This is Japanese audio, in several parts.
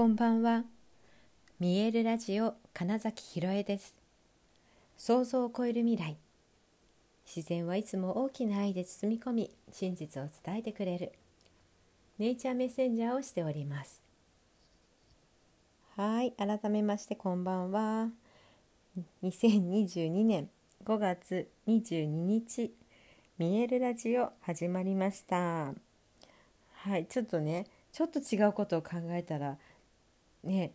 こんばんは。見えるラジオ金崎ひろえです。想像を超える未来。自然はいつも大きな愛で包み込み真実を伝えてくれる。ネイチャーメッセンジャーをしております。はい改めましてこんばんは。2022年5月22日見えるラジオ始まりました。はいちょっとねちょっと違うことを考えたらね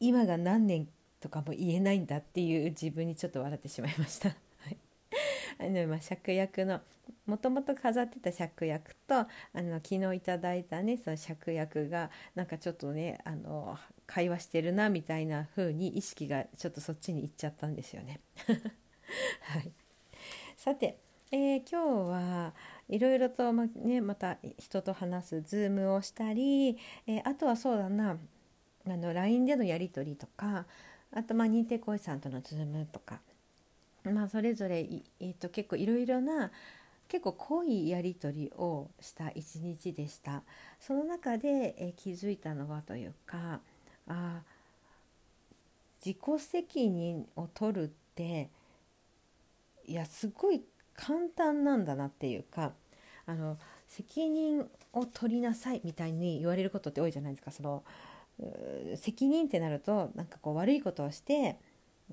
今が何年とかも言えないんだっていう自分にちょっと笑ってしまいました。あのまあ、芍薬のもともと飾ってた芍薬とあの昨日いただいたねその芍薬がなんかちょっとねあの会話してるなみたいな風に意識がちょっとそっちに行っちゃったんですよね。はい、さて、えー、今日はいろいろとま,、ね、また人と話すズームをしたり、えー、あとはそうだなあの LINE でのやり取りとかあとまあ認定講師さんとのズームとか、まあ、それぞれ、えー、と結構いろいろな結構濃いやり取りをした一日でした。その中で、えー、気づいたのはというかあ自己責任を取るっていやすごい簡単なんだなっていうかあの責任を取りなさいみたいに言われることって多いじゃないですか。その責任ってなるとなんかこう悪いことをして、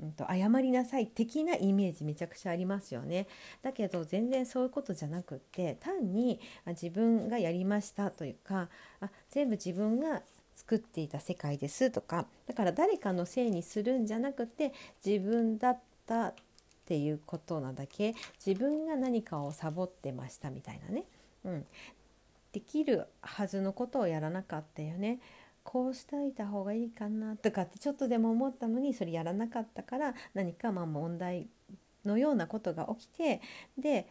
うん、と謝りなさい的なイメージめちゃくちゃありますよね。だけど全然そういうことじゃなくって単に自分がやりましたというかあ全部自分が作っていた世界ですとかだから誰かのせいにするんじゃなくて自分だったっていうことなだけ自分が何かをサボってましたみたいなね、うん、できるはずのことをやらなかったよね。こうしておいた方がいいかなとかってちょっとでも思ったのにそれやらなかったから何かまあ問題のようなことが起きてで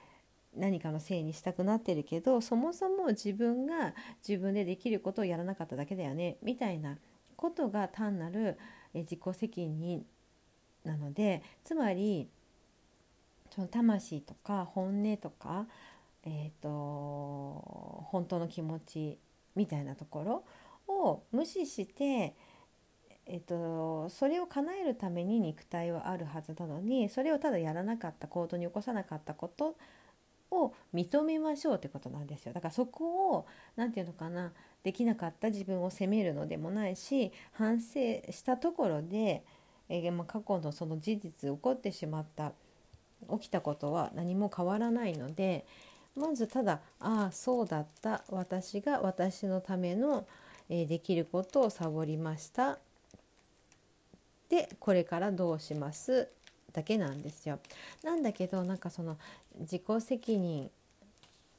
何かのせいにしたくなってるけどそもそも自分が自分でできることをやらなかっただけだよねみたいなことが単なる自己責任なのでつまりその魂とか本音とか、えーと本当の気持ちみたいなところを無視して、えっと、それを叶えるために肉体はあるはずなのにそれをただやらなかった行動に起こさなかったことを認めましょうってことなんですよ。だからそこを何て言うのかなできなかった自分を責めるのでもないし反省したところで、えー、まあ、過去のその事実起こってしまった起きたことは何も変わらないのでまずただああそうだった私が私のためのえできることをサボりました。でこれからどうします？だけなんですよ。なんだけどなんかその自己責任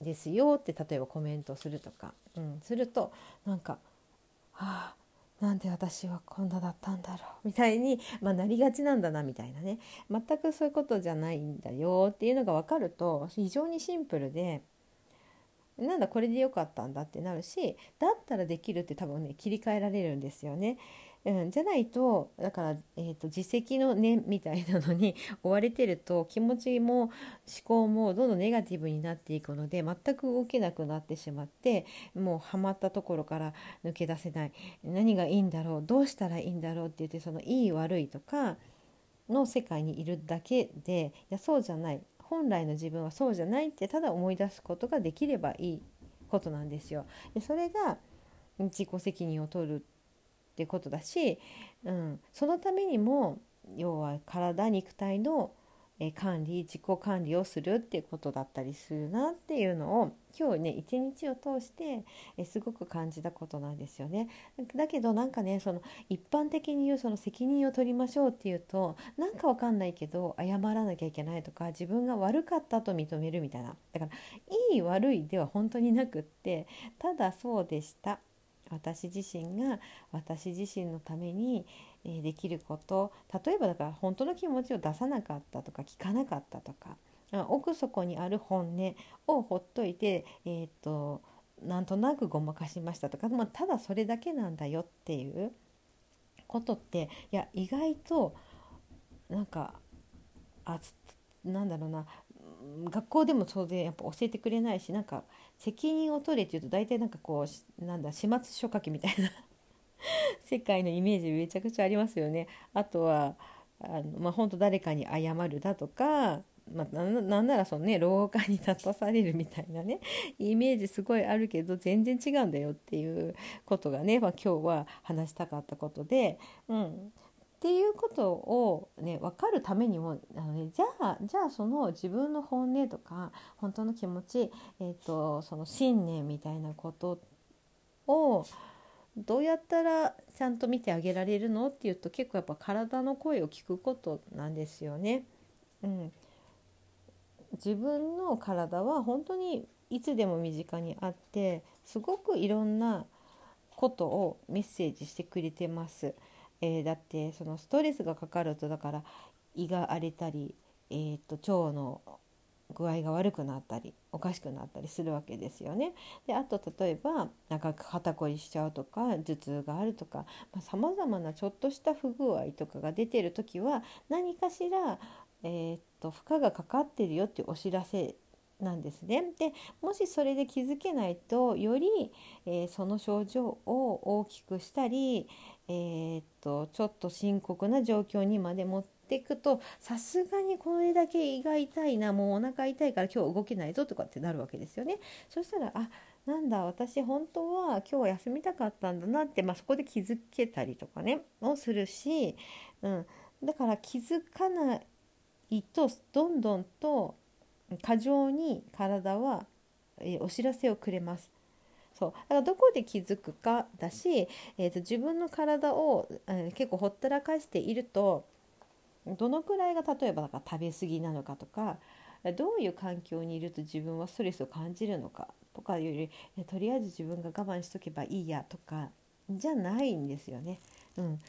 ですよって例えばコメントするとか、うん、するとなんか「はあなんで私はこんなだったんだろう」みたいに、まあ、なりがちなんだなみたいなね。全くそういうことじゃないんだよっていうのが分かると非常にシンプルでなんだこれでよかったんだってなるしだったらできるって多分ね切り替えられるんですよね。うん、じゃないとだから、えーと、自責の念みたいなのに 追われてると気持ちも思考もどんどんネガティブになっていくので全く動けなくなってしまってもうハマったところから抜け出せない何がいいんだろうどうしたらいいんだろうって言ってそのいい悪いとかの世界にいるだけでいやそうじゃない本来の自分はそうじゃないってただ思い出すことができればいいことなんですよ。でそれが自己責任を取るってことだし、うん、そのためにも要は体肉体のえ管理自己管理をするっていうことだったりするなっていうのを今日ね一日を通してえすごく感じたことなんですよね。だけどなんかねその一般的に言うその責任を取りましょうっていうとなんかわかんないけど謝らなきゃいけないとか自分が悪かったと認めるみたいなだからいい悪いでは本当になくってただそうでした私自身が私自身のためにできること。例えばだから本当の気持ちを出さなかったとか聞かなかったとか奥底にある本音をほっといて、えーと、なんとなくごまかしましたとか、まあ、ただそれだけなんだよっていうことっていや意外となんかあなんだろうな学校でもそうでやっぱ教えてくれないしなんか責任を取れっていうと大体なんかこうなんだ始末書書きみたいな 世界のイメージめちゃくちゃありますよね。あとはあの、まあ、本当誰かに謝るだとか、まあ、なんならそのね廊下に立たされるみたいなね イメージすごいあるけど全然違うんだよっていうことがね、まあ、今日は話したかったことで、うん、っていうことをね分かるためにもあの、ね、じゃあじゃあその自分の本音とか本当の気持ち、えーと、その信念みたいなことをどうやったらちゃんと見てあげられるのっていうと結構やっぱ体の声を聞くことなんですよね。うん、自分の体は本当にいつでも身近にあってすごくいろんなことをメッセージしてくれてます。えー、だってそのストレスがかかるとだから胃が荒れたり、えーと、腸の具合が悪くなったりおかしくなったりするわけですよね。であと例えばなんか肩こりしちゃうとか頭痛があるとかさまざ、まなちょっとした不具合とかが出てる時は何かしら、えーと、負荷がかかってるよっていうお知らせなんですね。でもしそれで気づけないとより、えー、その症状を大きくしたり、えー、っとちょっと深刻な状況にまで持っていくとさすがにこれだけ胃が痛いなもうお腹痛いから今日動けないぞとかってなるわけですよね。そしたらあなんだ私本当は今日は休みたかったんだなって、まあ、そこで気づけたりとかねをするし、うん、だから気づかないとどんどんと過剰に体はお知らせをくれます。そうだからどこで気づくかだし、えーと、自分の体を、えー、結構ほったらかしているとどのくらいが例えばだか食べ過ぎなのかとかどういう環境にいると自分はストレスを感じるのかとかよりえとりあえず自分が我慢しとけばいいやとかじゃないんですよね。うん、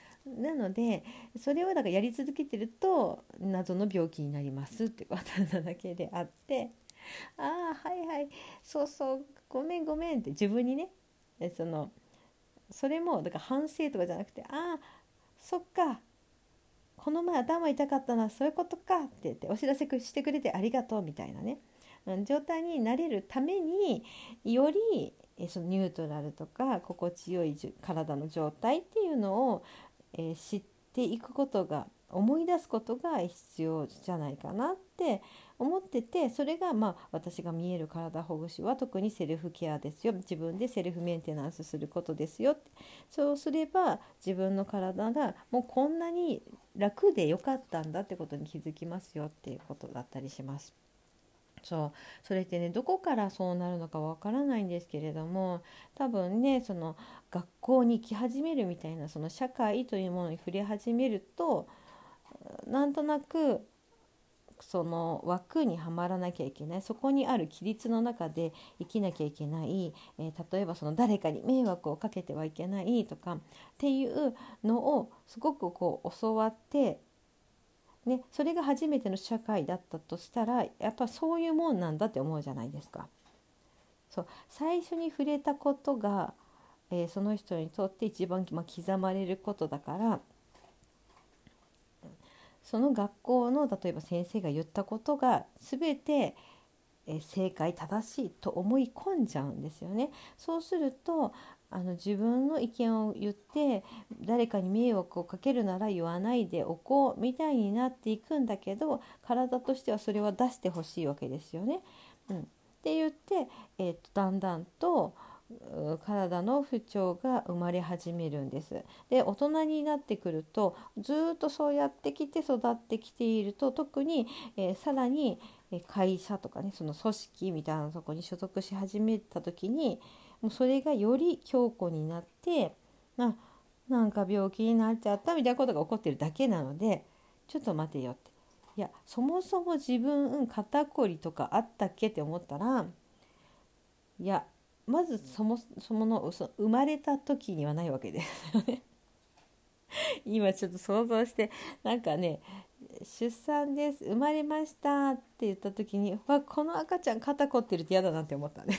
なのでそれをだからやり続けてると謎の病気になりますってことなだけであって ああはいはい。そうそう。ごめんごめんって自分にねそのそれもだから反省とかじゃなくてああそっか。この前頭痛かったな。そういうことかって言ってお知らせしてくれてありがとうみたいなね。状態になれるためによりそのニュートラルとか心地よい体の状態っていうのを、え知っていくことが思い出すことが必要じゃないかなって思っててそれがまあ私が見える体ほぐしは特にセルフケアですよ。自分でセルフメンテナンスすることですよそうすれば自分の体がもうこんなに楽でよかったんだってことに気づきますよっていうことだったりします。そう。それってねどこからそうなるのかわからないんですけれども多分ねその学校に行き始めるみたいなその社会というものに触れ始めるとなんとなくその枠にはまらなきゃいけない。そこにある規律の中で生きなきゃいけない、えー、例えばその誰かに迷惑をかけてはいけないとか。っていうのをすごくこう教わって、ね、それが初めての社会だったとしたらやっぱそういうもんなんだって思うじゃないですか。そう。最初に触れたことが、えー、その人にとって一番、まあ、刻まれることだから。その学校の例えば先生が言ったことが全て正解正しいと思い込んじゃうんですよね。そうするとあの自分の意見を言って誰かに迷惑をかけるなら言わないでおこうみたいになっていくんだけど体としてはそれは出してほしいわけですよね。うん、って言って、えーとだんだんと体の不調が生まれ始めるんです。で大人になってくるとずっとそうやってきて育ってきていると特に、えー、さらに会社とかねその組織みたいなとこに所属し始めた時にもうそれがより強固になってあなんか病気になっちゃったみたいなことが起こってるだけなのでちょっと待てよっていやそもそも自分肩こりとかあったっけって思ったらいやまずそもそもの生まれた時にはないわけですよね。今ちょっと想像してなんかね出産です生まれましたって言った時にわこの赤ちゃん肩凝ってるって嫌だなって思った んで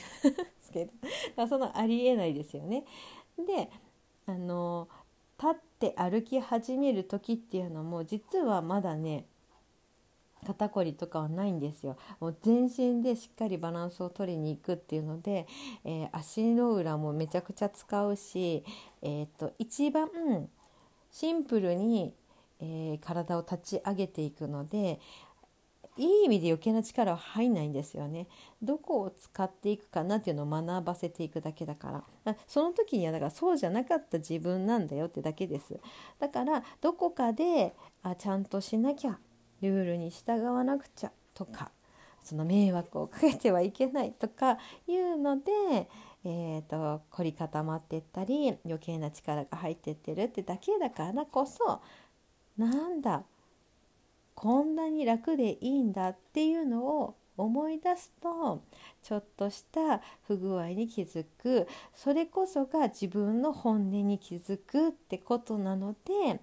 すけどそのありえないですよね。であの立って歩き始める時っていうのも実はまだね肩こりとかはないんですよもう全身でしっかりバランスを取りに行くっていうので、えー、足の裏もめちゃくちゃ使うし、えーと、一番シンプルに、えー、体を立ち上げていくのでいい意味で余計な力は入んないんですよね。どこを使っていくかなっていうのを学ばせていくだけだからその時にはだからそうじゃなかった自分なんだよってだけです。だからどこかであちゃんとしなきゃルールに従わなくちゃとかその迷惑をかけてはいけないとかいうので、えーと、凝り固まってったり余計な力が入ってってるってだけだからこそなんだこんなに楽でいいんだっていうのを思い出すとちょっとした不具合に気づくそれこそが自分の本音に気づくってことなので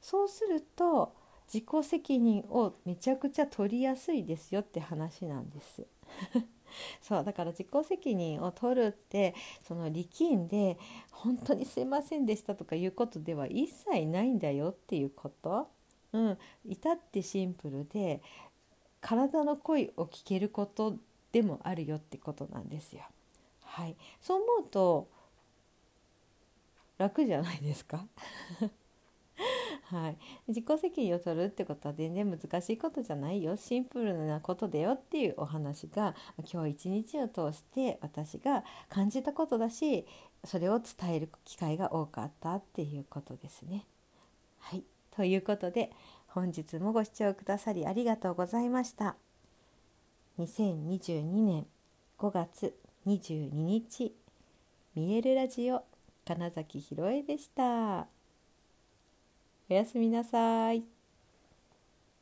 そうすると自己責任をめちゃくちゃ取りやすいですよって話なんです。そうだから自己責任を取るってその力んで本当にすいませんでしたとかいうことでは一切ないんだよっていうことうん、至ってシンプルで体の声を聞けることでもあるよってことなんですよ。はい、そう思うと楽じゃないですか？はい、自己責任を取るってことは全然難しいことじゃないよシンプルなことだよっていうお話が今日一日を通して私が感じたことだしそれを伝える機会が多かったっていうことですね。はいということで本日もご視聴くださりありがとうございました。2022年5月22日見えるラジオ金崎ひろえでした。おやすみなさい。